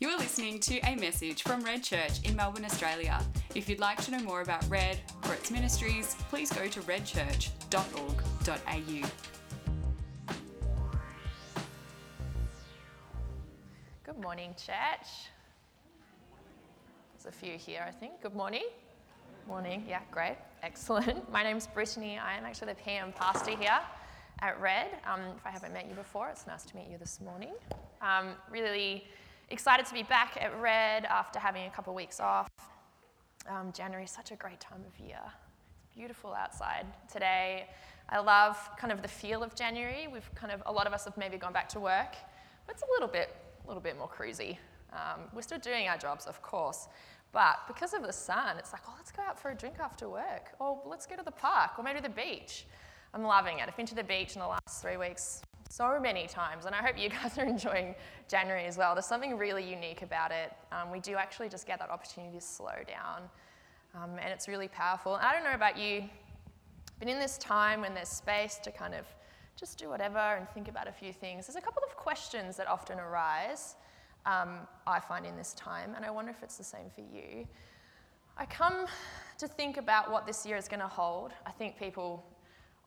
You are listening to a message from Red Church in Melbourne, Australia. If you'd like to know more about Red or its ministries, please go to redchurch.org.au. Good morning, church. There's a few here, I think. Good morning. Morning. Yeah, great. Excellent. My name's Brittany. I am actually the PM pastor here at Red. Um, if I haven't met you before, it's nice to meet you this morning. Um, really excited to be back at Red after having a couple of weeks off. Um, January is such a great time of year. It's beautiful outside today. I love kind of the feel of January. We've kind of a lot of us have maybe gone back to work, but it's a little bit, a little bit more cruisy. Um, we're still doing our jobs, of course, but because of the sun, it's like, oh, let's go out for a drink after work, or let's go to the park, or maybe the beach. I'm loving it. I've been to the beach in the last three weeks so many times, and I hope you guys are enjoying January as well. There's something really unique about it. Um, we do actually just get that opportunity to slow down, um, and it's really powerful. And I don't know about you, but in this time when there's space to kind of just do whatever and think about a few things, there's a couple of questions that often arise. Um, I find in this time, and I wonder if it's the same for you. I come to think about what this year is going to hold. I think people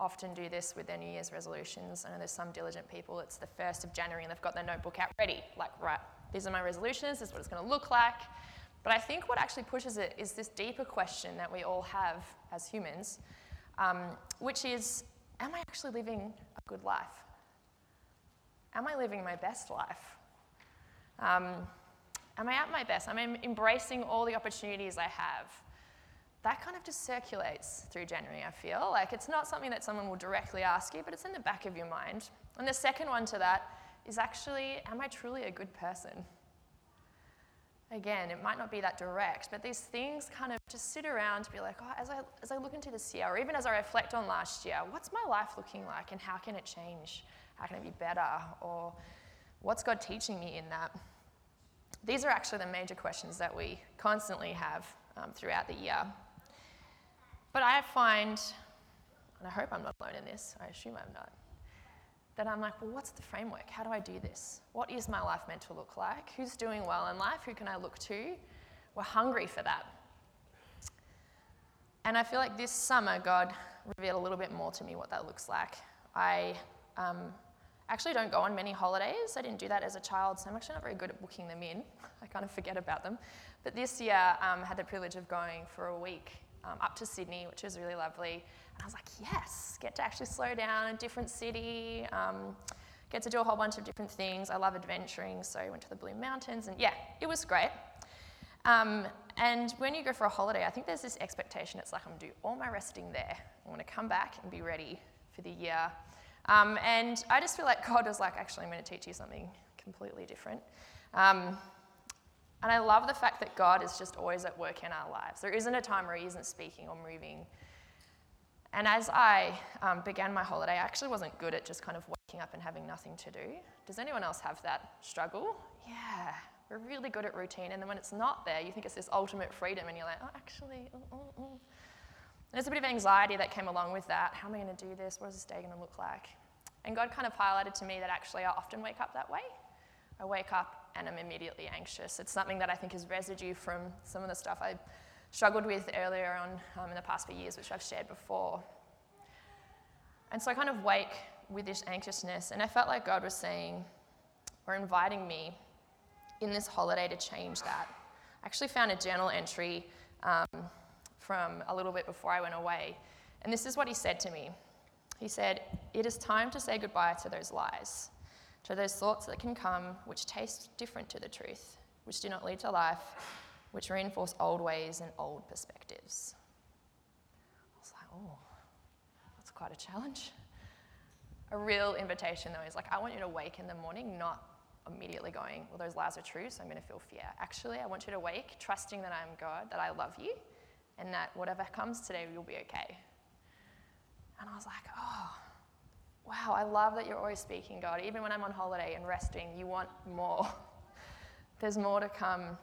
often do this with their New Year's resolutions. I know there's some diligent people, it's the 1st of January and they've got their notebook out ready, like, right, these are my resolutions, this is what it's going to look like. But I think what actually pushes it is this deeper question that we all have as humans, um, which is Am I actually living a good life? Am I living my best life? Um, am I at my best? Am I embracing all the opportunities I have? That kind of just circulates through January, I feel. Like it's not something that someone will directly ask you, but it's in the back of your mind. And the second one to that is actually, am I truly a good person? Again, it might not be that direct, but these things kind of just sit around to be like, oh, as I, as I look into this year, or even as I reflect on last year, what's my life looking like and how can it change? How can it be better? Or what's God teaching me in that? These are actually the major questions that we constantly have um, throughout the year. But I find, and I hope I'm not alone in this, I assume I'm not, that I'm like, well, what's the framework? How do I do this? What is my life meant to look like? Who's doing well in life? Who can I look to? We're hungry for that. And I feel like this summer, God revealed a little bit more to me what that looks like. I um, actually don't go on many holidays. I didn't do that as a child, so I'm actually not very good at booking them in. I kind of forget about them. But this year, I um, had the privilege of going for a week um, up to Sydney, which was really lovely. And I was like, yes, get to actually slow down, a different city, um, get to do a whole bunch of different things. I love adventuring, so I went to the Blue Mountains, and yeah, it was great. Um, and when you go for a holiday, I think there's this expectation. It's like I'm gonna do all my resting there. I'm gonna come back and be ready for the year. Um, and I just feel like God was like, actually, I'm gonna teach you something completely different. Um, and I love the fact that God is just always at work in our lives. There isn't a time where He isn't speaking or moving. And as I um, began my holiday, I actually wasn't good at just kind of waking up and having nothing to do. Does anyone else have that struggle? Yeah, we're really good at routine. And then when it's not there, you think it's this ultimate freedom, and you're like, oh, actually, uh, uh, uh. there's a bit of anxiety that came along with that. How am I going to do this? What is this day going to look like? And God kind of highlighted to me that actually I often wake up that way. I wake up and I'm immediately anxious. It's something that I think is residue from some of the stuff I struggled with earlier on um, in the past few years, which I've shared before. And so I kind of wake with this anxiousness, and I felt like God was saying, or inviting me in this holiday to change that. I actually found a journal entry um, from a little bit before I went away, and this is what he said to me. He said, It is time to say goodbye to those lies to those thoughts that can come which taste different to the truth, which do not lead to life, which reinforce old ways and old perspectives. I was like, oh, that's quite a challenge. A real invitation, though, is like, I want you to wake in the morning, not immediately going, well, those lies are true, so I'm going to feel fear. Actually, I want you to wake trusting that I'm God, that I love you, and that whatever comes today, you'll be okay. And I was like, oh, wow, I love that you're always speaking, God. Even when I'm on holiday and resting, you want more. There's more to come.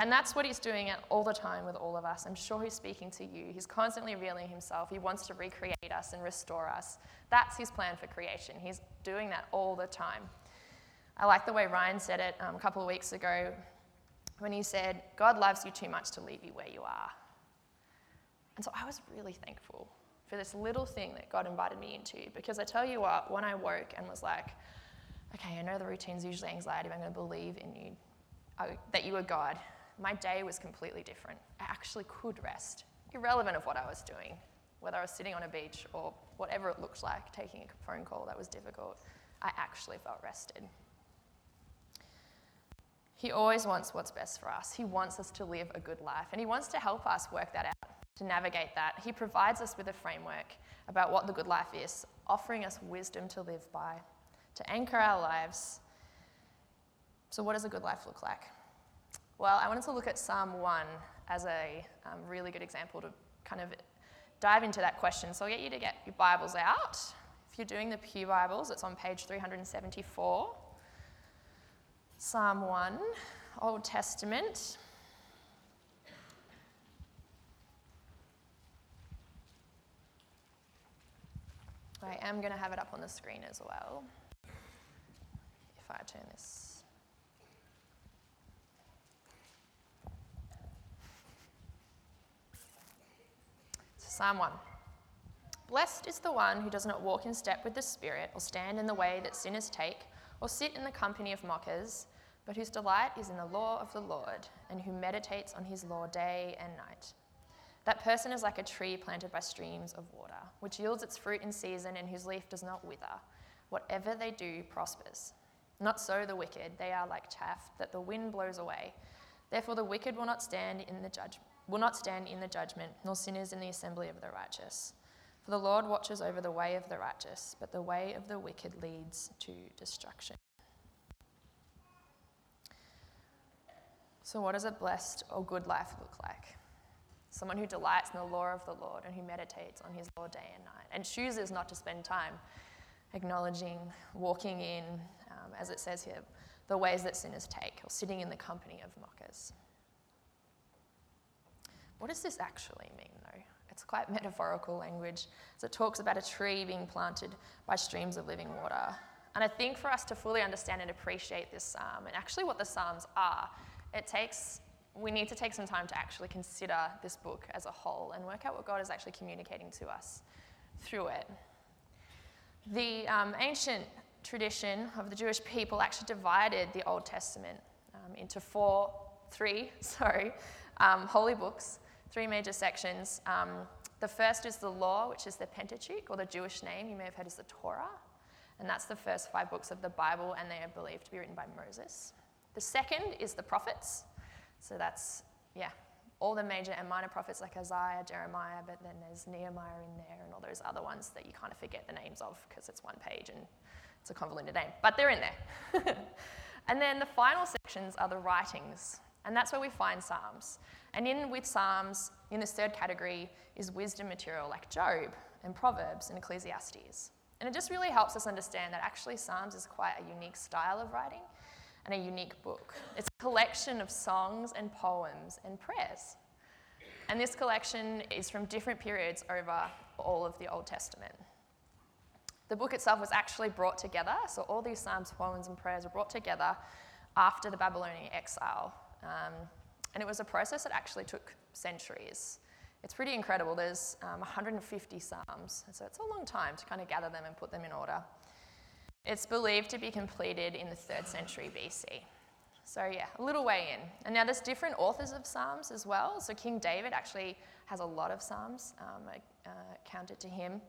And that's what he's doing all the time with all of us. I'm sure he's speaking to you. He's constantly revealing himself. He wants to recreate us and restore us. That's his plan for creation. He's doing that all the time. I like the way Ryan said it um, a couple of weeks ago. when he said, God loves you too much to leave you where you are. And so I was really thankful for this little thing that God invited me into because I tell you what, when I woke and was like, okay, I know the routine's usually anxiety, but I'm going to believe in you, uh, that you are God, my day was completely different. I actually could rest, irrelevant of what I was doing, whether I was sitting on a beach or whatever it looked like, taking a phone call that was difficult. I actually felt rested. He always wants what's best for us. He wants us to live a good life, and He wants to help us work that out, to navigate that. He provides us with a framework about what the good life is, offering us wisdom to live by, to anchor our lives. So, what does a good life look like? Well, I wanted to look at Psalm 1 as a um, really good example to kind of dive into that question. So I'll get you to get your Bibles out. If you're doing the Pew Bibles, it's on page 374. Psalm 1, Old Testament. I am going to have it up on the screen as well. If I turn this Psalm 1. Blessed is the one who does not walk in step with the Spirit, or stand in the way that sinners take, or sit in the company of mockers, but whose delight is in the law of the Lord, and who meditates on his law day and night. That person is like a tree planted by streams of water, which yields its fruit in season and whose leaf does not wither. Whatever they do prospers. Not so the wicked, they are like chaff that the wind blows away. Therefore, the wicked will not stand in the judgment will not stand in the judgment, nor sinners in the assembly of the righteous. For the Lord watches over the way of the righteous, but the way of the wicked leads to destruction. So, what does a blessed or good life look like? Someone who delights in the law of the Lord and who meditates on his law day and night and chooses not to spend time acknowledging, walking in, um, as it says here, the ways that sinners take or sitting in the company of mockers. What does this actually mean, though? It's quite metaphorical language. So it talks about a tree being planted by streams of living water. And I think for us to fully understand and appreciate this psalm, and actually what the psalms are, it takes we need to take some time to actually consider this book as a whole and work out what God is actually communicating to us through it. The um, ancient tradition of the Jewish people actually divided the Old Testament um, into four, three, sorry, um, holy books three major sections. Um, the first is the law, which is the Pentateuch, or the Jewish name you may have heard is the Torah. And that's the first five books of the Bible, and they are believed to be written by Moses. The second is the prophets. So that's, yeah, all the major and minor prophets like Isaiah, Jeremiah, but then there's Nehemiah in there and all those other ones that you kind of forget the names of because it's one page and it's a convoluted name. But they're in there. and then the final sections are the writings. And that's where we find Psalms. And in with Psalms, in this third category, is wisdom material like Job and Proverbs and Ecclesiastes. And it just really helps us understand that actually Psalms is quite a unique style of writing and a unique book. It's a collection of songs and poems and prayers. And this collection is from different periods over all of the Old Testament. The book itself was actually brought together, so all these Psalms, poems, and prayers were brought together after the Babylonian exile. Um, and it was a process that actually took centuries. It's pretty incredible. There's um, 150 Psalms, so it's a long time to kind of gather them and put them in order. It's believed to be completed in the third century BC. So, yeah, a little way in. And now there's different authors of Psalms as well. So, King David actually has a lot of Psalms um, uh, counted to him.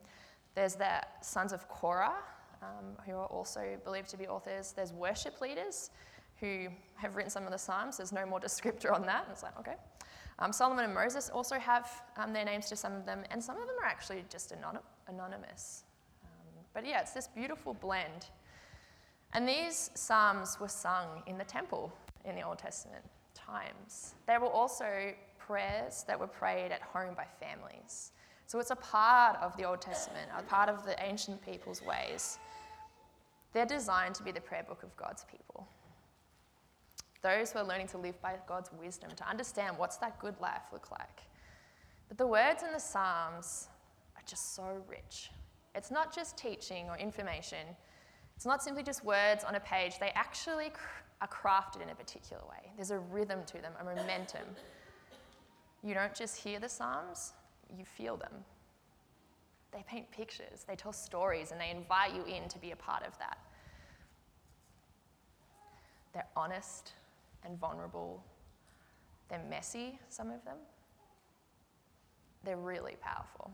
There's the sons of Korah, um, who are also believed to be authors. There's worship leaders who have written some of the Psalms. There's no more descriptor on that. It's like, okay. Um, Solomon and Moses also have um, their names to some of them, and some of them are actually just anon- anonymous. But yeah, it's this beautiful blend. And these Psalms were sung in the temple in the Old Testament times. They were also prayers that were prayed at home by families. So it's a part of the Old Testament, a part of the ancient people's ways. They're designed to be the prayer book of God's people those who are learning to live by God's wisdom, to understand what's that good life look like. But the words in the Psalms are just so rich. It's not just teaching or information, It's not simply just words on a page, they actually are crafted in a particular way. There's a rhythm to them, a momentum. You don't just hear the Psalms, you feel them. They paint pictures, they tell stories, and they invite you in to be a part of that. They're honest and vulnerable. They're messy, some of them. They're really powerful.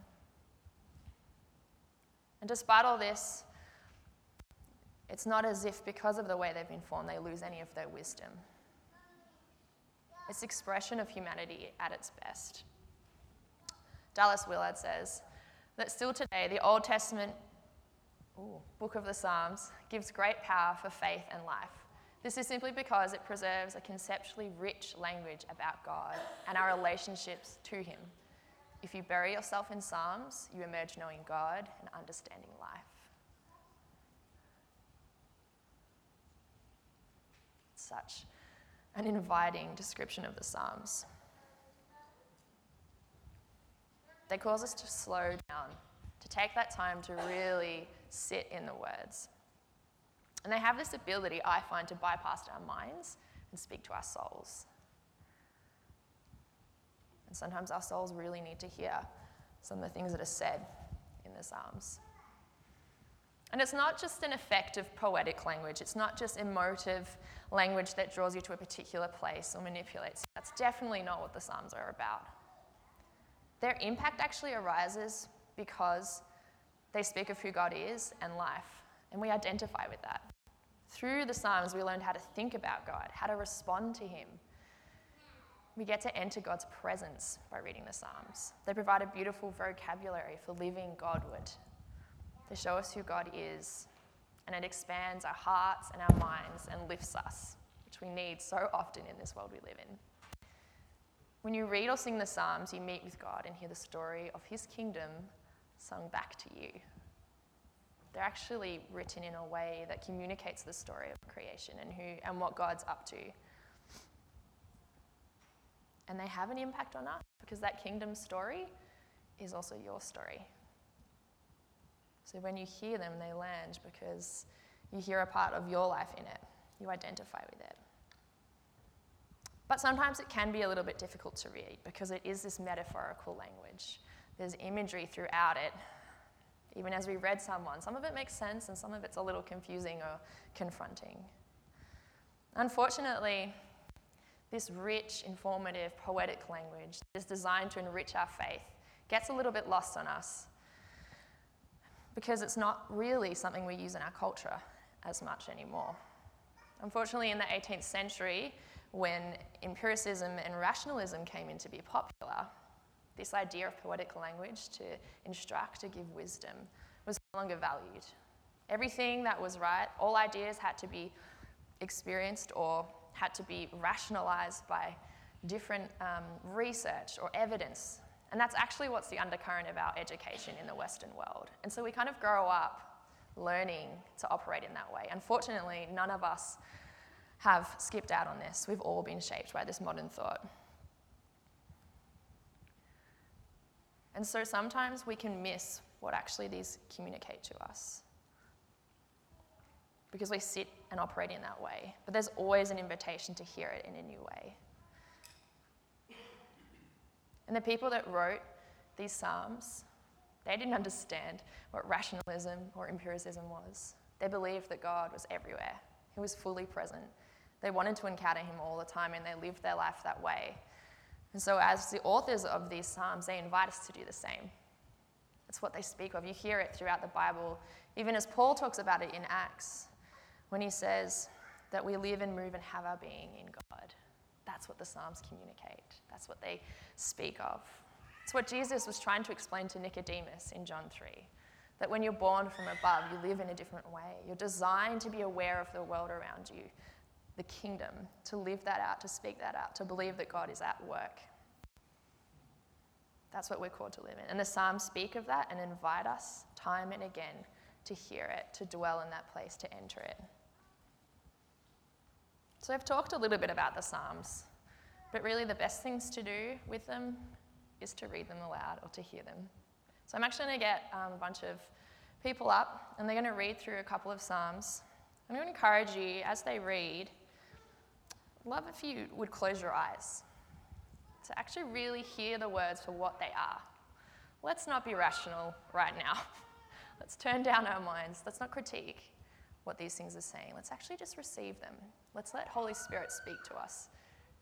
And despite all this, it's not as if because of the way they've been formed, they lose any of their wisdom. It's expression of humanity at its best. Dallas Willard says that still today, the Old Testament ooh, book of the Psalms gives great power for faith and life. This is simply because it preserves a conceptually rich language about God and our relationships to Him. If you bury yourself in Psalms, you emerge knowing God and understanding life. Such an inviting description of the Psalms. They cause us to slow down, to take that time to really sit in the words. And they have this ability, I find, to bypass our minds and speak to our souls. And sometimes our souls really need to hear some of the things that are said in the Psalms. And it's not just an effective poetic language, it's not just emotive language that draws you to a particular place or manipulates. That's definitely not what the Psalms are about. Their impact actually arises because they speak of who God is and life, and we identify with that. Through the Psalms, we learned how to think about God, how to respond to Him. We get to enter God's presence by reading the Psalms. They provide a beautiful vocabulary for living Godward. They show us who God is, and it expands our hearts and our minds and lifts us, which we need so often in this world we live in. When you read or sing the Psalms, you meet with God and hear the story of His kingdom sung back to you. They're actually written in a way that communicates the story of creation and, who, and what God's up to. And they have an impact on us because that kingdom story is also your story. So when you hear them, they land because you hear a part of your life in it, you identify with it. But sometimes it can be a little bit difficult to read because it is this metaphorical language. There's imagery throughout it. Even as we read someone, some of it makes sense and some of it's a little confusing or confronting. Unfortunately, this rich, informative, poetic language that is designed to enrich our faith gets a little bit lost on us because it's not really something we use in our culture as much anymore. Unfortunately, in the 18th century, when empiricism and rationalism came into be popular, this idea of poetic language to instruct, to give wisdom, was no longer valued. Everything that was right, all ideas had to be experienced or had to be rationalized by different um, research or evidence. And that's actually what's the undercurrent of our education in the Western world. And so we kind of grow up learning to operate in that way. Unfortunately, none of us have skipped out on this. We've all been shaped by this modern thought. And so sometimes we can miss what actually these communicate to us because we sit and operate in that way. But there's always an invitation to hear it in a new way. And the people that wrote these Psalms, they didn't understand what rationalism or empiricism was. They believed that God was everywhere, He was fully present, they wanted to encounter him all the time and they lived their life that way. And so, as the authors of these Psalms, they invite us to do the same. That's what they speak of. You hear it throughout the Bible, even as Paul talks about it in Acts, when he says that we live and move and have our being in God. That's what the Psalms communicate, that's what they speak of. It's what Jesus was trying to explain to Nicodemus in John 3 that when you're born from above, you live in a different way. You're designed to be aware of the world around you, the kingdom, to live that out, to speak that out, to believe that God is at work. That's what we're called to live in. And the Psalms speak of that and invite us time and again to hear it, to dwell in that place, to enter it. So I've talked a little bit about the Psalms, but really the best things to do with them is to read them aloud or to hear them. So I'm actually going to get um, a bunch of people up and they're going to read through a couple of Psalms. I'm going to encourage you as they read, I'd love if you would close your eyes to actually really hear the words for what they are. Let's not be rational right now. Let's turn down our minds. Let's not critique what these things are saying. Let's actually just receive them. Let's let Holy Spirit speak to us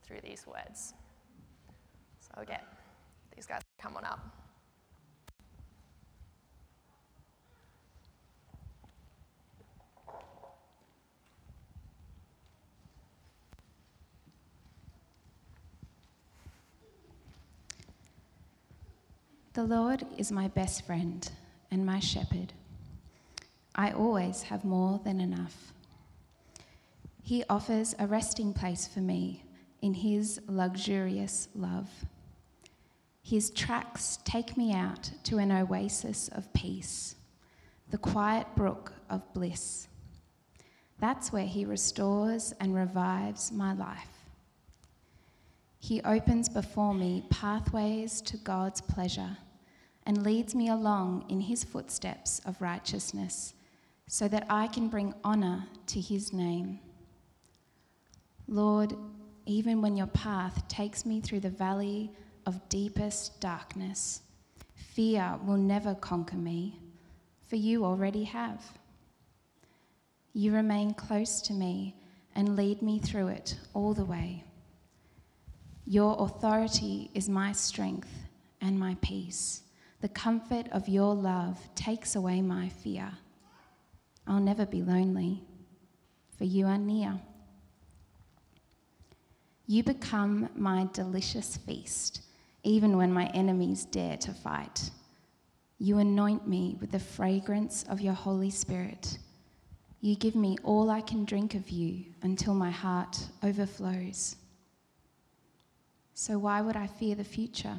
through these words. So, again, these guys come on up. The Lord is my best friend and my shepherd. I always have more than enough. He offers a resting place for me in His luxurious love. His tracks take me out to an oasis of peace, the quiet brook of bliss. That's where He restores and revives my life. He opens before me pathways to God's pleasure and leads me along in his footsteps of righteousness, so that I can bring honour to his name. Lord, even when your path takes me through the valley of deepest darkness, fear will never conquer me, for you already have. You remain close to me and lead me through it all the way. Your authority is my strength and my peace. The comfort of your love takes away my fear. I'll never be lonely, for you are near. You become my delicious feast, even when my enemies dare to fight. You anoint me with the fragrance of your Holy Spirit. You give me all I can drink of you until my heart overflows. So, why would I fear the future?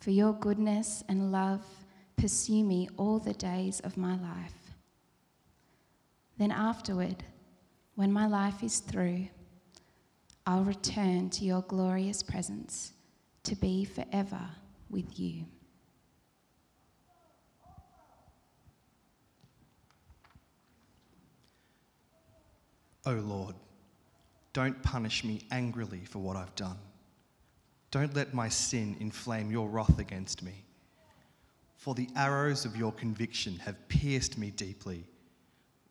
for your goodness and love pursue me all the days of my life. Then afterward, when my life is through, I'll return to your glorious presence to be forever with you. O oh Lord, don't punish me angrily for what I've done don't let my sin inflame your wrath against me. For the arrows of your conviction have pierced me deeply.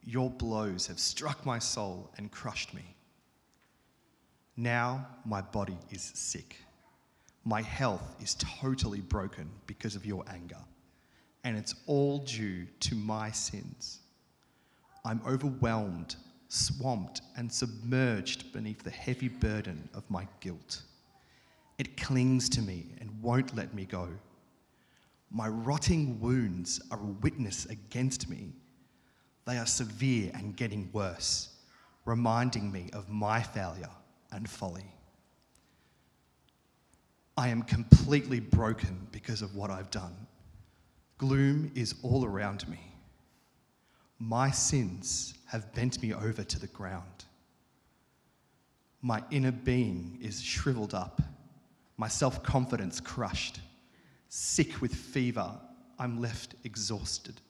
Your blows have struck my soul and crushed me. Now my body is sick. My health is totally broken because of your anger, and it's all due to my sins. I'm overwhelmed, swamped, and submerged beneath the heavy burden of my guilt. It clings to me and won't let me go. My rotting wounds are a witness against me. They are severe and getting worse, reminding me of my failure and folly. I am completely broken because of what I've done. Gloom is all around me. My sins have bent me over to the ground. My inner being is shriveled up my self confidence crushed. Sick with fever, I'm left exhausted.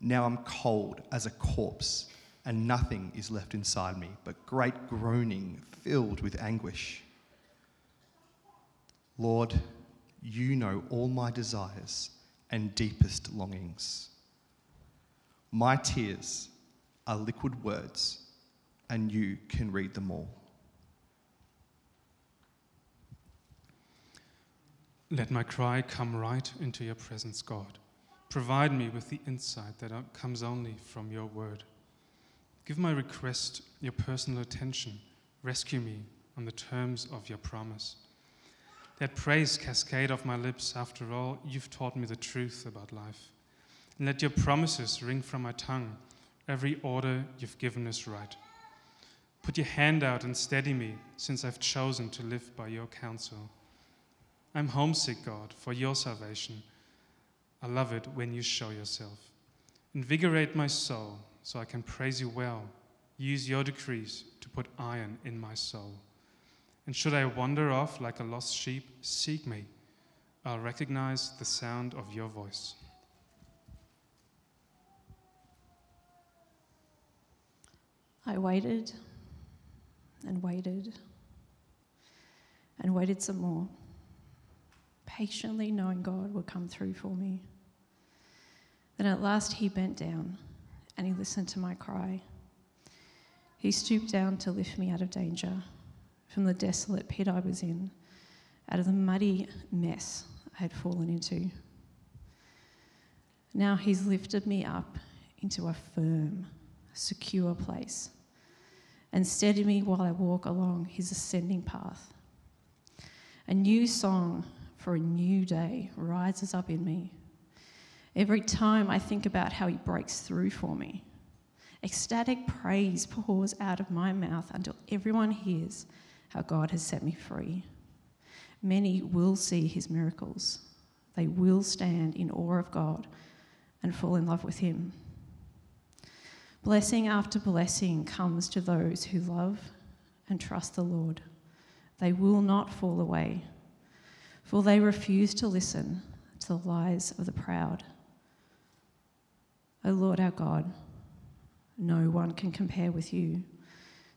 Now I'm cold as a corpse, and nothing is left inside me but great groaning filled with anguish. Lord, you know all my desires and deepest longings. My tears are liquid words, and you can read them all. Let my cry come right into your presence, God. Provide me with the insight that comes only from your word. Give my request your personal attention. Rescue me on the terms of your promise. Let praise cascade off my lips. After all, you've taught me the truth about life. And let your promises ring from my tongue. Every order you've given is right. Put your hand out and steady me, since I've chosen to live by your counsel. I'm homesick, God, for your salvation. I love it when you show yourself. Invigorate my soul so I can praise you well. Use your decrees to put iron in my soul. And should I wander off like a lost sheep, seek me. I'll recognize the sound of your voice. I waited and waited and waited some more patiently knowing God would come through for me. Then at last he bent down and he listened to my cry. He stooped down to lift me out of danger from the desolate pit I was in, out of the muddy mess I had fallen into. Now he's lifted me up into a firm, secure place and steady me while I walk along his ascending path. A new song for a new day rises up in me. Every time I think about how he breaks through for me, ecstatic praise pours out of my mouth until everyone hears how God has set me free. Many will see his miracles. They will stand in awe of God and fall in love with him. Blessing after blessing comes to those who love and trust the Lord. They will not fall away, for they refuse to listen to the lies of the proud. O Lord our God, no one can compare with you.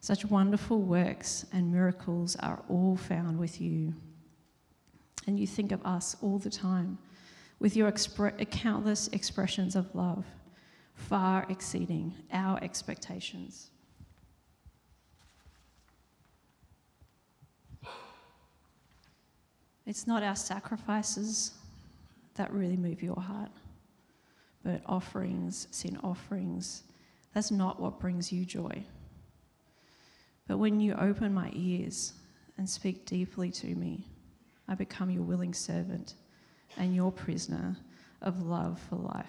Such wonderful works and miracles are all found with you. And you think of us all the time with your expre- countless expressions of love far exceeding our expectations. It's not our sacrifices that really move your heart, but offerings, sin offerings, that's not what brings you joy. But when you open my ears and speak deeply to me, I become your willing servant and your prisoner of love for life.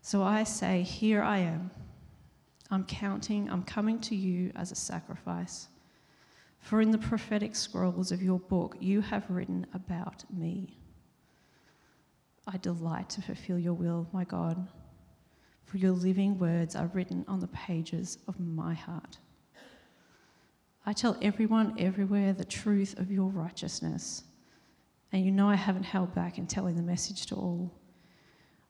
So I say, Here I am. I'm counting, I'm coming to you as a sacrifice. For in the prophetic scrolls of your book, you have written about me. I delight to fulfill your will, my God, for your living words are written on the pages of my heart. I tell everyone everywhere the truth of your righteousness, and you know I haven't held back in telling the message to all.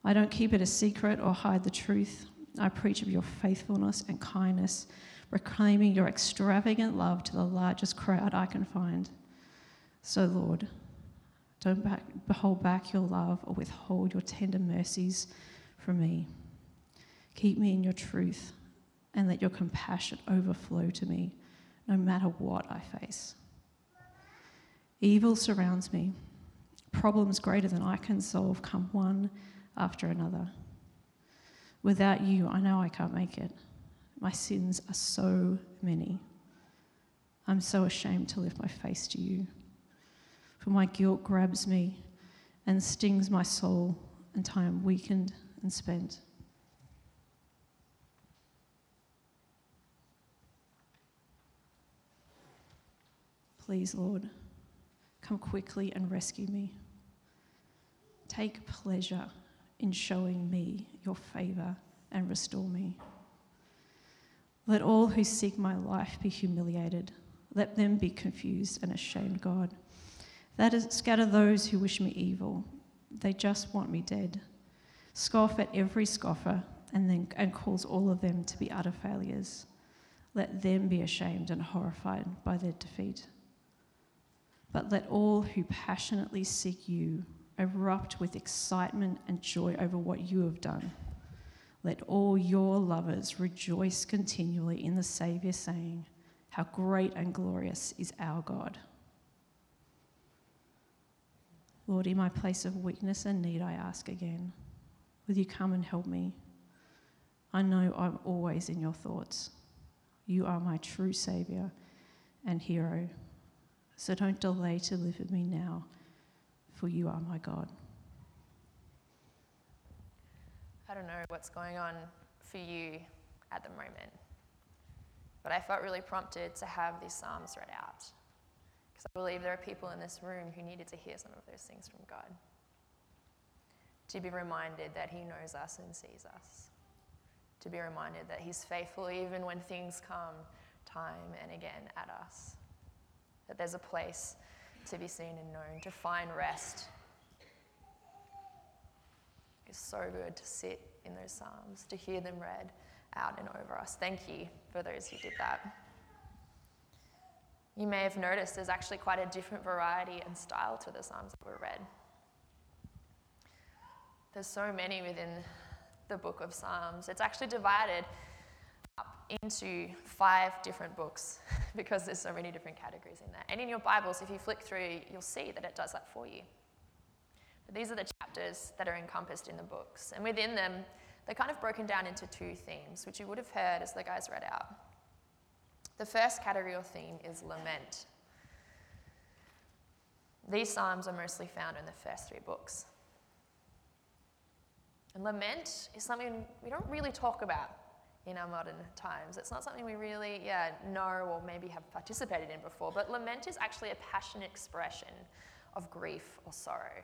I don't keep it a secret or hide the truth. I preach of your faithfulness and kindness, proclaiming your extravagant love to the largest crowd I can find. So, Lord, don't back, hold back your love or withhold your tender mercies from me. Keep me in your truth and let your compassion overflow to me, no matter what I face. Evil surrounds me. Problems greater than I can solve come one after another. Without you, I know I can't make it. My sins are so many. I'm so ashamed to lift my face to you. For my guilt grabs me and stings my soul until I am weakened and spent. Please, Lord, come quickly and rescue me. Take pleasure in showing me your favour and restore me. Let all who seek my life be humiliated. Let them be confused and ashamed, God. That is, scatter those who wish me evil. They just want me dead. Scoff at every scoffer and then and cause all of them to be utter failures. Let them be ashamed and horrified by their defeat. But let all who passionately seek you erupt with excitement and joy over what you have done. Let all your lovers rejoice continually in the Saviour, saying, How great and glorious is our God. Lord, in my place of weakness and need, I ask again, will you come and help me? I know I'm always in your thoughts. You are my true Saviour and hero. So don't delay to live with me now for you are my God. I don't know what's going on for you at the moment, but I felt really prompted to have these Psalms read out because I believe there are people in this room who needed to hear some of those things from God. To be reminded that He knows us and sees us. To be reminded that He's faithful even when things come time and again at us. That there's a place to be seen and known, to find rest. It's so good to sit in those Psalms, to hear them read out and over us. Thank you for those who did that. You may have noticed there's actually quite a different variety and style to the Psalms that were read. There's so many within the book of Psalms. It's actually divided up into five different books because there's so many different categories in there. And in your Bibles, if you flick through, you'll see that it does that for you. But these are the chapters that are encompassed in the books. And within them, they're kind of broken down into two themes, which you would have heard as the guys read out. The first category or theme is lament. These Psalms are mostly found in the first three books. And lament is something we don't really talk about in our modern times. It's not something we really yeah, know or maybe have participated in before, but lament is actually a passionate expression of grief or sorrow.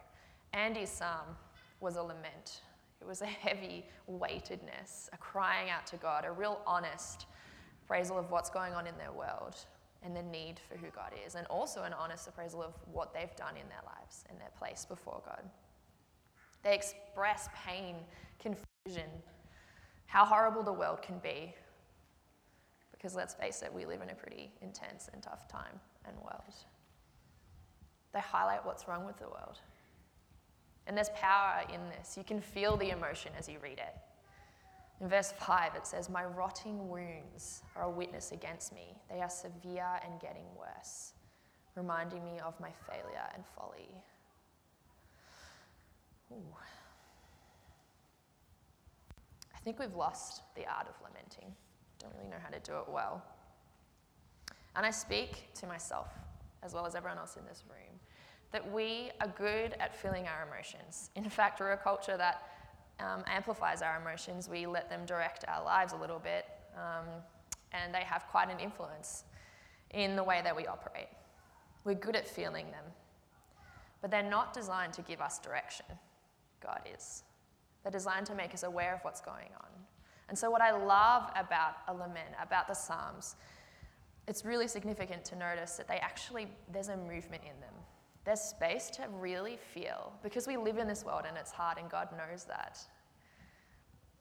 Andy's psalm was a lament. It was a heavy weightedness, a crying out to God, a real honest appraisal of what's going on in their world and the need for who God is, and also an honest appraisal of what they've done in their lives and their place before God. They express pain, confusion, how horrible the world can be. Because let's face it, we live in a pretty intense and tough time and world. They highlight what's wrong with the world. And there's power in this. You can feel the emotion as you read it. In verse 5, it says, My rotting wounds are a witness against me. They are severe and getting worse, reminding me of my failure and folly. Ooh. I think we've lost the art of lamenting. Don't really know how to do it well. And I speak to myself, as well as everyone else in this room, that we are good at feeling our emotions. In fact, we're a culture that um, amplifies our emotions. We let them direct our lives a little bit, um, and they have quite an influence in the way that we operate. We're good at feeling them, but they're not designed to give us direction. God is. They're designed to make us aware of what's going on. And so, what I love about a lament, about the Psalms, it's really significant to notice that they actually, there's a movement in them. There's space to really feel because we live in this world and it's hard, and God knows that.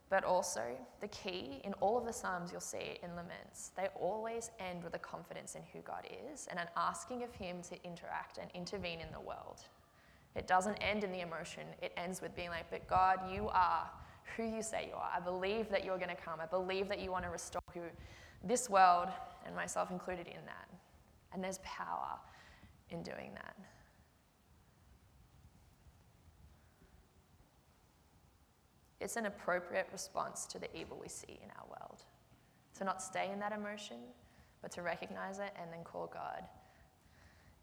But also, the key in all of the Psalms, you'll see in laments, they always end with a confidence in who God is and an asking of Him to interact and intervene in the world. It doesn't end in the emotion, it ends with being like, But God, you are who you say you are. I believe that you're going to come. I believe that you want to restore this world, and myself included in that. And there's power in doing that. It's an appropriate response to the evil we see in our world. To not stay in that emotion, but to recognize it and then call God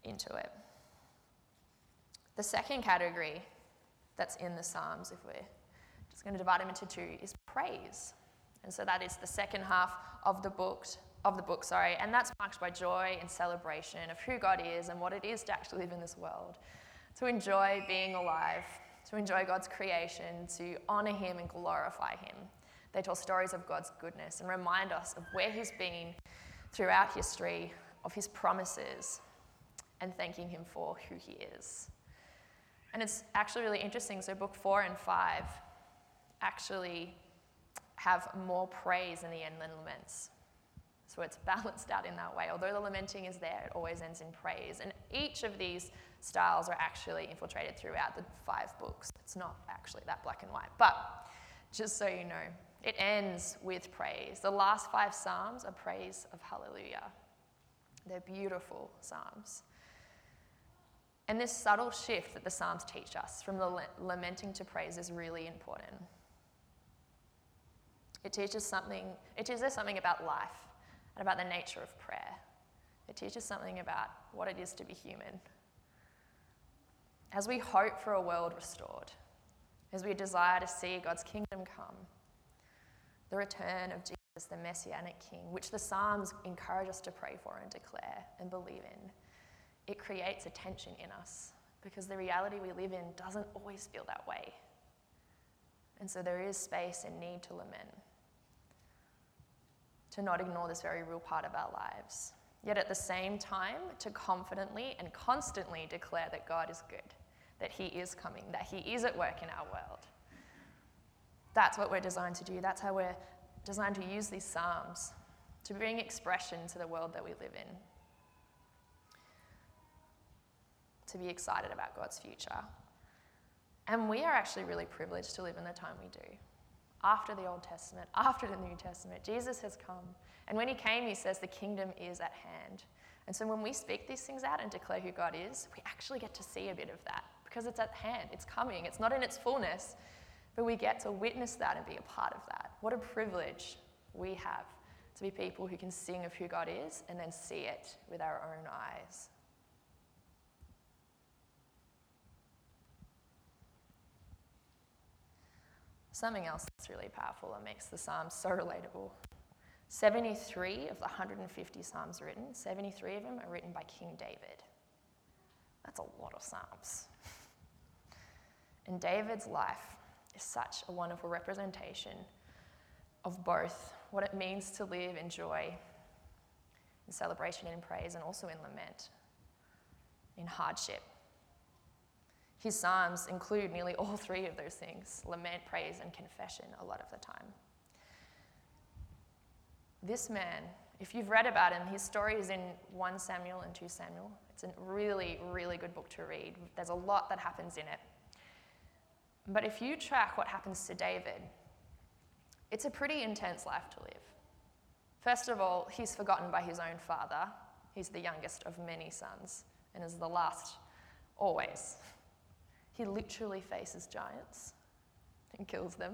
into it. The second category that's in the Psalms, if we're just going to divide them into two, is praise. And so that is the second half of the book, of the book, sorry, and that's marked by joy and celebration of who God is and what it is to actually live in this world. To enjoy being alive, to enjoy God's creation, to honor Him and glorify Him. They tell stories of God's goodness and remind us of where He's been throughout history, of His promises, and thanking Him for who He is. And it's actually really interesting. So, book four and five actually have more praise in the end than laments. So it's balanced out in that way. Although the lamenting is there, it always ends in praise. And each of these styles are actually infiltrated throughout the five books. It's not actually that black and white. But just so you know, it ends with praise. The last five Psalms are praise of hallelujah. They're beautiful Psalms. And this subtle shift that the Psalms teach us from the lamenting to praise is really important. It teaches something, it teaches us something about life and about the nature of prayer. It teaches something about what it is to be human. As we hope for a world restored, as we desire to see God's kingdom come, the return of Jesus, the Messianic King, which the Psalms encourage us to pray for and declare and believe in, it creates a tension in us because the reality we live in doesn't always feel that way. And so there is space and need to lament, to not ignore this very real part of our lives. Yet at the same time, to confidently and constantly declare that God is good, that He is coming, that He is at work in our world. That's what we're designed to do. That's how we're designed to use these Psalms to bring expression to the world that we live in, to be excited about God's future. And we are actually really privileged to live in the time we do. After the Old Testament, after the New Testament, Jesus has come. And when he came, he says the kingdom is at hand. And so when we speak these things out and declare who God is, we actually get to see a bit of that because it's at hand, it's coming, it's not in its fullness, but we get to witness that and be a part of that. What a privilege we have to be people who can sing of who God is and then see it with our own eyes. Something else that's really powerful and makes the Psalms so relatable. 73 of the 150 Psalms written, 73 of them are written by King David. That's a lot of Psalms. And David's life is such a wonderful representation of both what it means to live in joy, in celebration and in praise, and also in lament, in hardship. His Psalms include nearly all three of those things lament, praise, and confession a lot of the time. This man, if you've read about him, his story is in 1 Samuel and 2 Samuel. It's a really, really good book to read. There's a lot that happens in it. But if you track what happens to David, it's a pretty intense life to live. First of all, he's forgotten by his own father. He's the youngest of many sons and is the last always. He literally faces giants and kills them.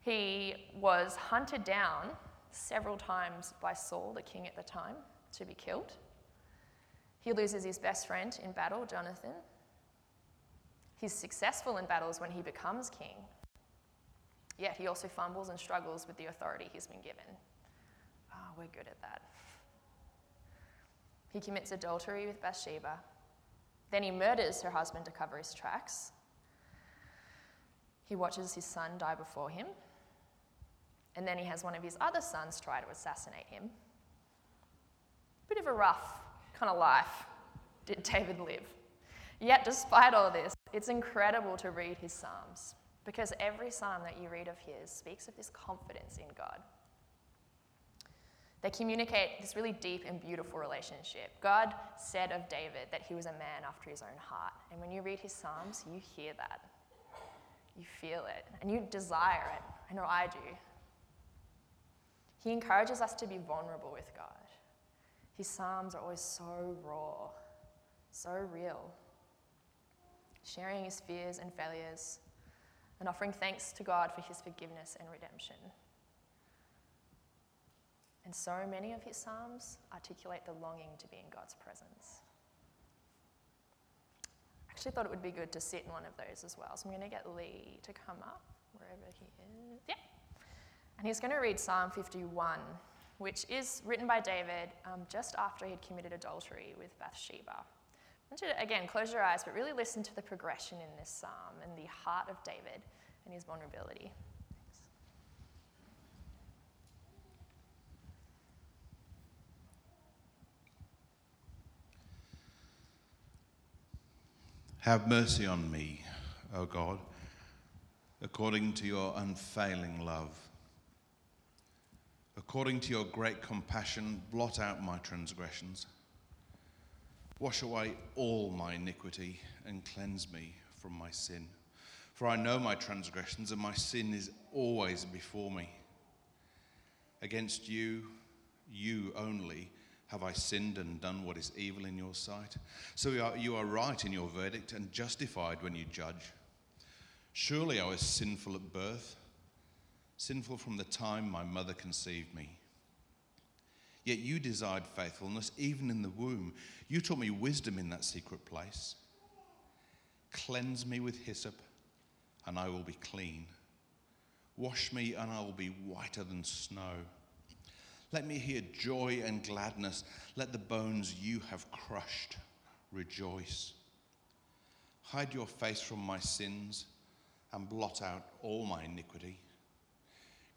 He was hunted down several times by Saul, the king at the time, to be killed. He loses his best friend in battle, Jonathan. He's successful in battles when he becomes king, yet he also fumbles and struggles with the authority he's been given. Ah, oh, we're good at that. He commits adultery with Bathsheba. Then he murders her husband to cover his tracks. He watches his son die before him. And then he has one of his other sons try to assassinate him. Bit of a rough kind of life did David live. Yet, despite all this, it's incredible to read his Psalms because every psalm that you read of his speaks of this confidence in God. They communicate this really deep and beautiful relationship. God said of David that he was a man after his own heart. And when you read his Psalms, you hear that. You feel it, and you desire it. I know I do. He encourages us to be vulnerable with God. His Psalms are always so raw, so real sharing his fears and failures, and offering thanks to God for his forgiveness and redemption. And so many of his Psalms articulate the longing to be in God's presence. I actually thought it would be good to sit in one of those as well. So I'm going to get Lee to come up wherever he is. Yeah. And he's going to read Psalm 51, which is written by David um, just after he'd committed adultery with Bathsheba want you to, again, close your eyes, but really listen to the progression in this psalm and the heart of David and his vulnerability. Have mercy on me, O God, according to your unfailing love. According to your great compassion, blot out my transgressions. Wash away all my iniquity and cleanse me from my sin. For I know my transgressions, and my sin is always before me. Against you, you only, have I sinned and done what is evil in your sight. So you are, you are right in your verdict and justified when you judge. Surely I was sinful at birth, sinful from the time my mother conceived me. Yet you desired faithfulness even in the womb. You taught me wisdom in that secret place. Cleanse me with hyssop, and I will be clean. Wash me, and I will be whiter than snow. Let me hear joy and gladness. Let the bones you have crushed rejoice. Hide your face from my sins and blot out all my iniquity.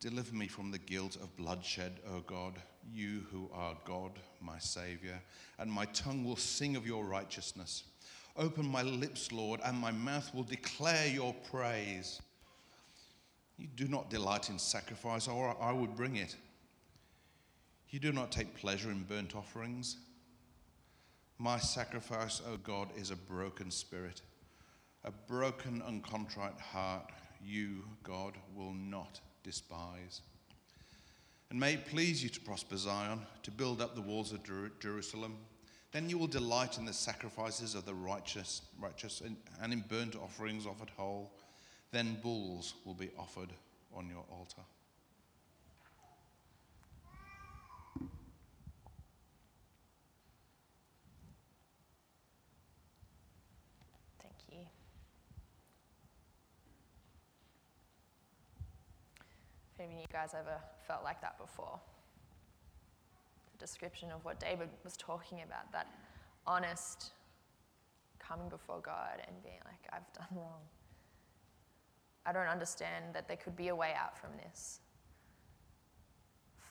Deliver me from the guilt of bloodshed, O God, you who are God, my Saviour, and my tongue will sing of your righteousness. Open my lips, Lord, and my mouth will declare your praise. You do not delight in sacrifice, or I would bring it. You do not take pleasure in burnt offerings. My sacrifice, O God, is a broken spirit, a broken and contrite heart. You, God, will not despise. And may it please you to prosper Zion, to build up the walls of Jer- Jerusalem. Then you will delight in the sacrifices of the righteous, righteous and, and in burnt offerings offered whole. Then bulls will be offered on your altar. Thank you. If any of you guys ever felt like that before, the description of what David was talking about, that honest coming before God and being like, I've done wrong. I don't understand that there could be a way out from this.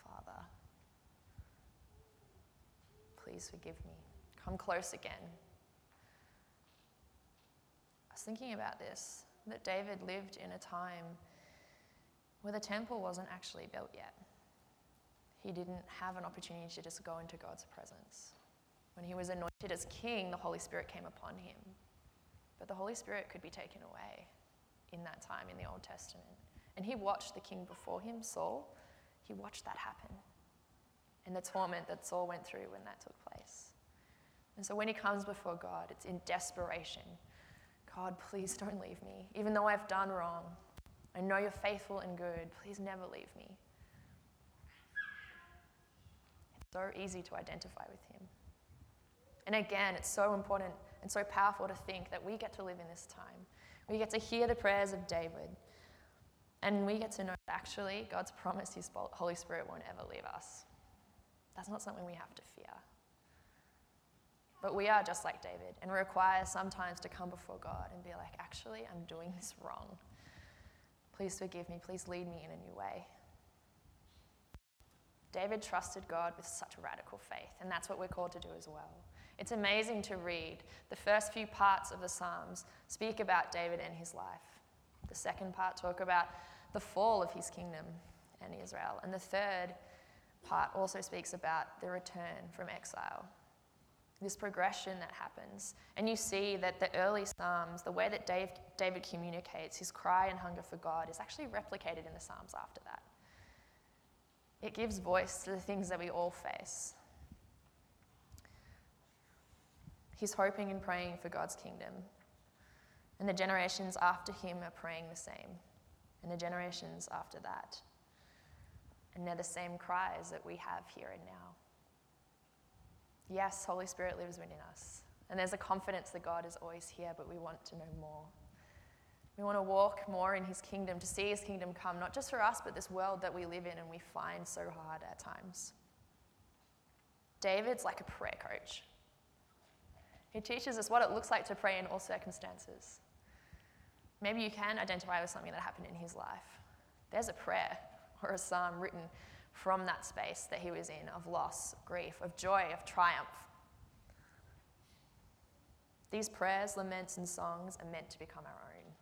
Father, please forgive me. Come close again. I was thinking about this that David lived in a time where the temple wasn't actually built yet. He didn't have an opportunity to just go into God's presence. When he was anointed as king, the Holy Spirit came upon him. But the Holy Spirit could be taken away in that time in the Old Testament. And he watched the king before him, Saul, he watched that happen and the torment that Saul went through when that took place. And so when he comes before God, it's in desperation God, please don't leave me. Even though I've done wrong, I know you're faithful and good. Please never leave me. It's so easy to identify with him. And again, it's so important and so powerful to think that we get to live in this time. We get to hear the prayers of David. And we get to know that actually God's promised His Holy Spirit won't ever leave us. That's not something we have to fear. But we are just like David and require sometimes to come before God and be like, actually, I'm doing this wrong. Please forgive me. Please lead me in a new way. David trusted God with such radical faith, and that's what we're called to do as well. It's amazing to read. The first few parts of the Psalms speak about David and his life. The second part talk about the fall of his kingdom and Israel. And the third part also speaks about the return from exile. This progression that happens. And you see that the early Psalms, the way that Dave, David communicates his cry and hunger for God, is actually replicated in the Psalms after that. It gives voice to the things that we all face He's hoping and praying for God's kingdom. And the generations after him are praying the same. And the generations after that. And they're the same cries that we have here and now. Yes, Holy Spirit lives within us. And there's a confidence that God is always here, but we want to know more. We want to walk more in his kingdom, to see his kingdom come, not just for us, but this world that we live in and we find so hard at times. David's like a prayer coach. He teaches us what it looks like to pray in all circumstances. Maybe you can identify with something that happened in his life. There's a prayer or a psalm written from that space that he was in of loss, grief, of joy, of triumph. These prayers, laments, and songs are meant to become our own.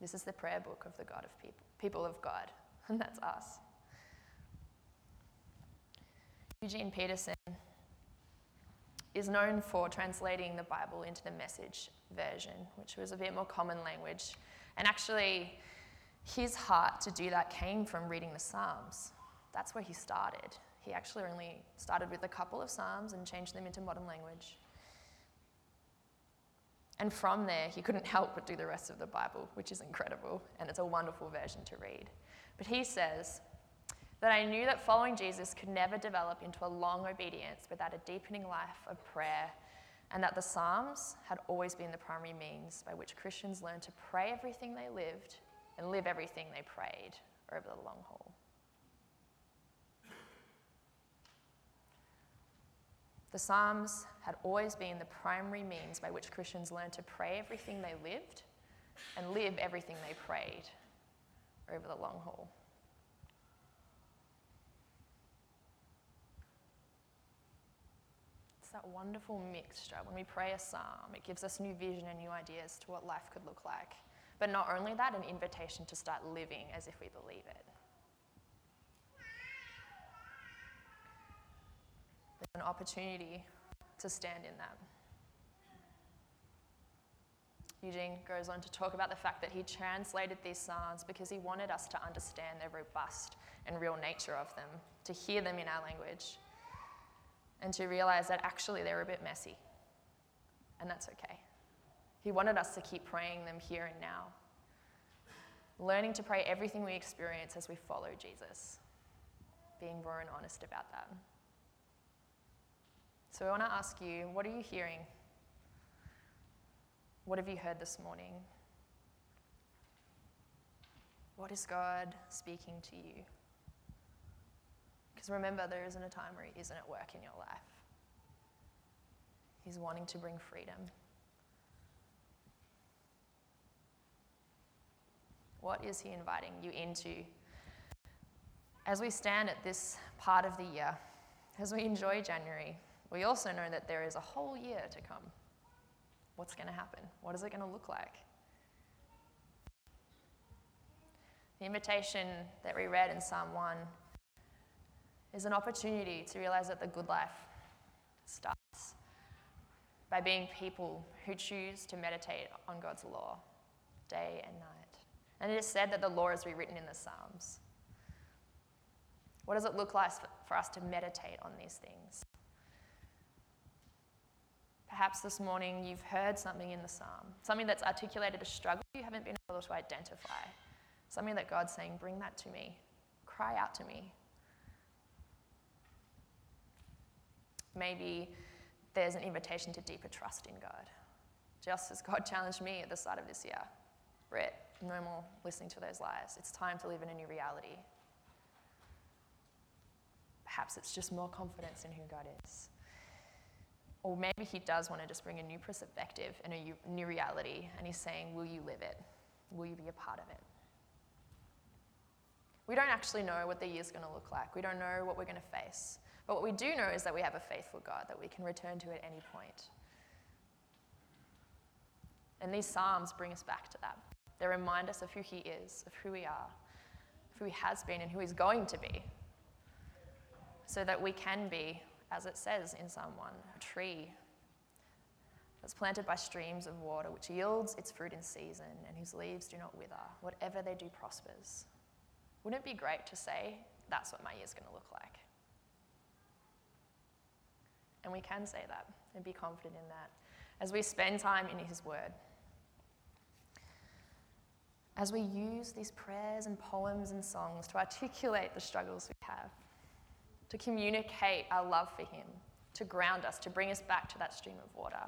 This is the prayer book of the God of people, people of God, and that's us. Eugene Peterson is known for translating the Bible into the message version, which was a bit more common language. And actually, his heart to do that came from reading the Psalms. That's where he started. He actually only started with a couple of Psalms and changed them into modern language. And from there, he couldn't help but do the rest of the Bible, which is incredible, and it's a wonderful version to read. But he says, that I knew that following Jesus could never develop into a long obedience without a deepening life of prayer, and that the Psalms had always been the primary means by which Christians learned to pray everything they lived and live everything they prayed over the long haul. The Psalms had always been the primary means by which Christians learned to pray everything they lived and live everything they prayed over the long haul. It's that wonderful mixture. When we pray a psalm, it gives us new vision and new ideas to what life could look like. But not only that, an invitation to start living as if we believe it. There's an opportunity to stand in that. Eugene goes on to talk about the fact that he translated these Psalms because he wanted us to understand the robust and real nature of them, to hear them in our language, and to realize that actually they're a bit messy. And that's okay. He wanted us to keep praying them here and now, learning to pray everything we experience as we follow Jesus, being raw and honest about that. So I want to ask you what are you hearing? What have you heard this morning? What is God speaking to you? Because remember, there isn't a time where He isn't at work in your life. He's wanting to bring freedom. What is He inviting you into? As we stand at this part of the year, as we enjoy January, we also know that there is a whole year to come. What's going to happen? What is it going to look like? The invitation that we read in Psalm 1 is an opportunity to realize that the good life starts by being people who choose to meditate on God's law day and night. And it is said that the law is rewritten in the Psalms. What does it look like for us to meditate on these things? Perhaps this morning you've heard something in the psalm, something that's articulated a struggle you haven't been able to identify, something that God's saying, Bring that to me, cry out to me. Maybe there's an invitation to deeper trust in God, just as God challenged me at the start of this year. Brett, no more listening to those lies. It's time to live in a new reality. Perhaps it's just more confidence in who God is. Or maybe he does want to just bring a new perspective and a new reality, and he's saying, Will you live it? Will you be a part of it? We don't actually know what the year's going to look like. We don't know what we're going to face. But what we do know is that we have a faithful God that we can return to at any point. And these Psalms bring us back to that. They remind us of who He is, of who we are, of who He has been, and who He's going to be, so that we can be as it says in Psalm 1, a tree that's planted by streams of water, which yields its fruit in season, and whose leaves do not wither. Whatever they do prospers. Wouldn't it be great to say, that's what my year's going to look like? And we can say that and be confident in that as we spend time in His Word. As we use these prayers and poems and songs to articulate the struggles we have to communicate our love for Him, to ground us, to bring us back to that stream of water,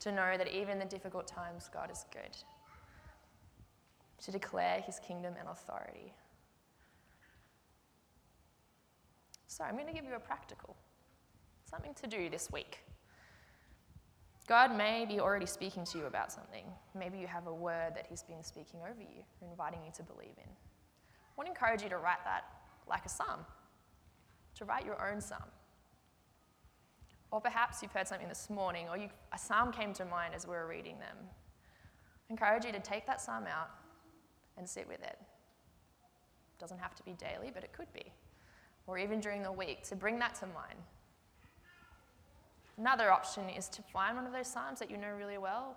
to know that even in the difficult times, God is good, to declare His kingdom and authority. So, I'm going to give you a practical, something to do this week. God may be already speaking to you about something. Maybe you have a word that He's been speaking over you, inviting you to believe in. I want to encourage you to write that like a psalm to write your own psalm. Or perhaps you've heard something this morning, or you, a psalm came to mind as we were reading them. I encourage you to take that psalm out and sit with it. It doesn't have to be daily, but it could be. Or even during the week, to bring that to mind. Another option is to find one of those psalms that you know really well,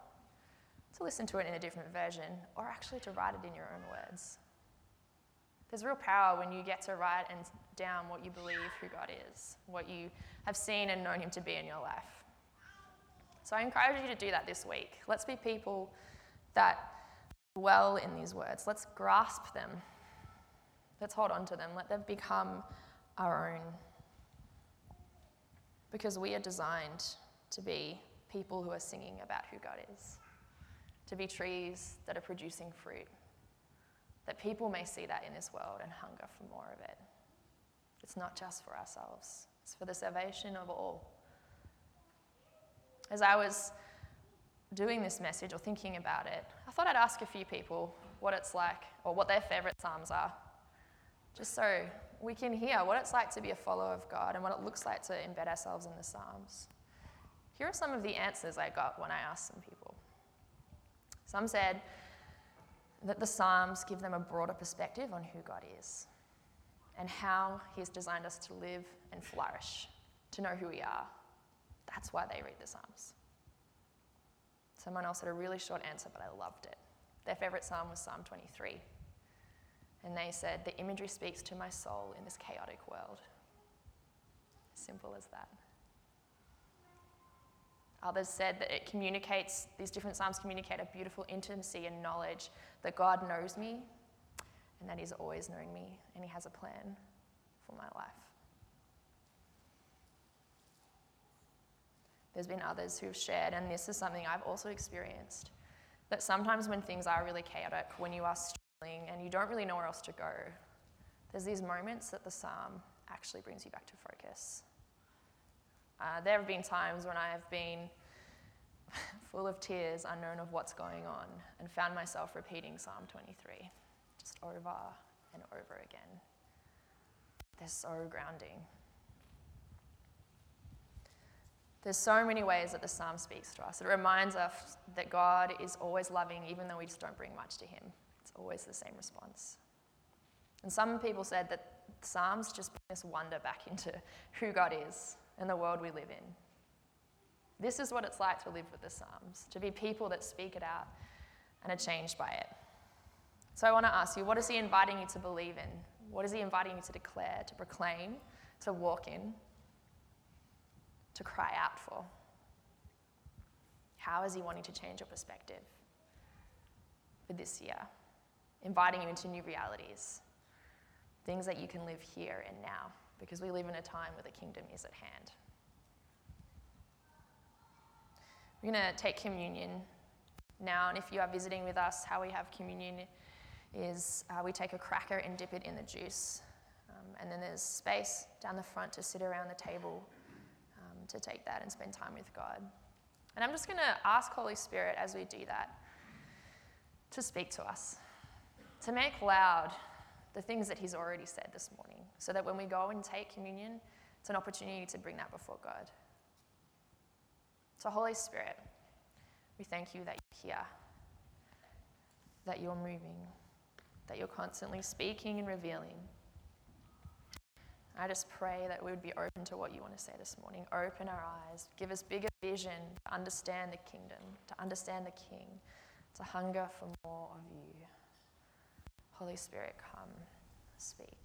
to listen to it in a different version, or actually to write it in your own words. There's real power when you get to write and down what you believe who God is, what you have seen and known Him to be in your life. So I encourage you to do that this week. Let's be people that dwell in these words. Let's grasp them. Let's hold on to them. Let them become our own. Because we are designed to be people who are singing about who God is, to be trees that are producing fruit that people may see that in this world and hunger for more of it. It's not just for ourselves, it's for the salvation of all. As I was doing this message or thinking about it, I thought I'd ask a few people what it's like or what their favourite Psalms are, just so we can hear what it's like to be a follower of God and what it looks like to embed ourselves in the Psalms. Here are some of the answers I got when I asked some people. Some said that the Psalms give them a broader perspective on who God is and how He has designed us to live and flourish, to know who we are. That's why they read the Psalms. Someone else had a really short answer, but I loved it. Their favourite psalm was Psalm 23. And they said, The imagery speaks to my soul in this chaotic world. Simple as that. Others said that it communicates, these different Psalms communicate a beautiful intimacy and knowledge that God knows me and that He's always known me and He has a plan for my life. There's been others who've shared, and this is something I've also experienced, that sometimes when things are really chaotic, when you are struggling and you don't really know where else to go, there's these moments that the psalm actually brings you back to focus. Uh, there have been times when I have been full of tears, unknown of what's going on, and found myself repeating Psalm 23 just over and over again. They're so grounding. There's so many ways that the psalm speaks to us. It reminds us that God is always loving, even though we just don't bring much to Him. It's always the same response. And some people said that Psalms just bring this wonder back into who God is and the world we live in. This is what it's like to live with the Psalms, to be people that speak it out and are changed by it. So I want to ask you what is He inviting you to believe in? What is He inviting you to declare, to proclaim, to walk in? to cry out for? How is He wanting to change your perspective for this year? Inviting you into new realities, things that you can live here and now, because we live in a time where the kingdom is at hand. We're going to take communion now, and if you are visiting with us, how we have communion is uh, we take a cracker and dip it in the juice. Um, and then there's space down the front to sit around the table to take that and spend time with God. And I'm just going to ask Holy Spirit as we do that to speak to us, to make loud the things that He's already said this morning, so that when we go and take communion, it's an opportunity to bring that before God. So, Holy Spirit, we thank you that you're here, that you're moving, that you're constantly speaking and revealing. I just pray that we would be open to what you want to say this morning. Open our eyes, give us bigger vision to understand the kingdom, to understand the King, to hunger for more of you. Holy Spirit, come, speak.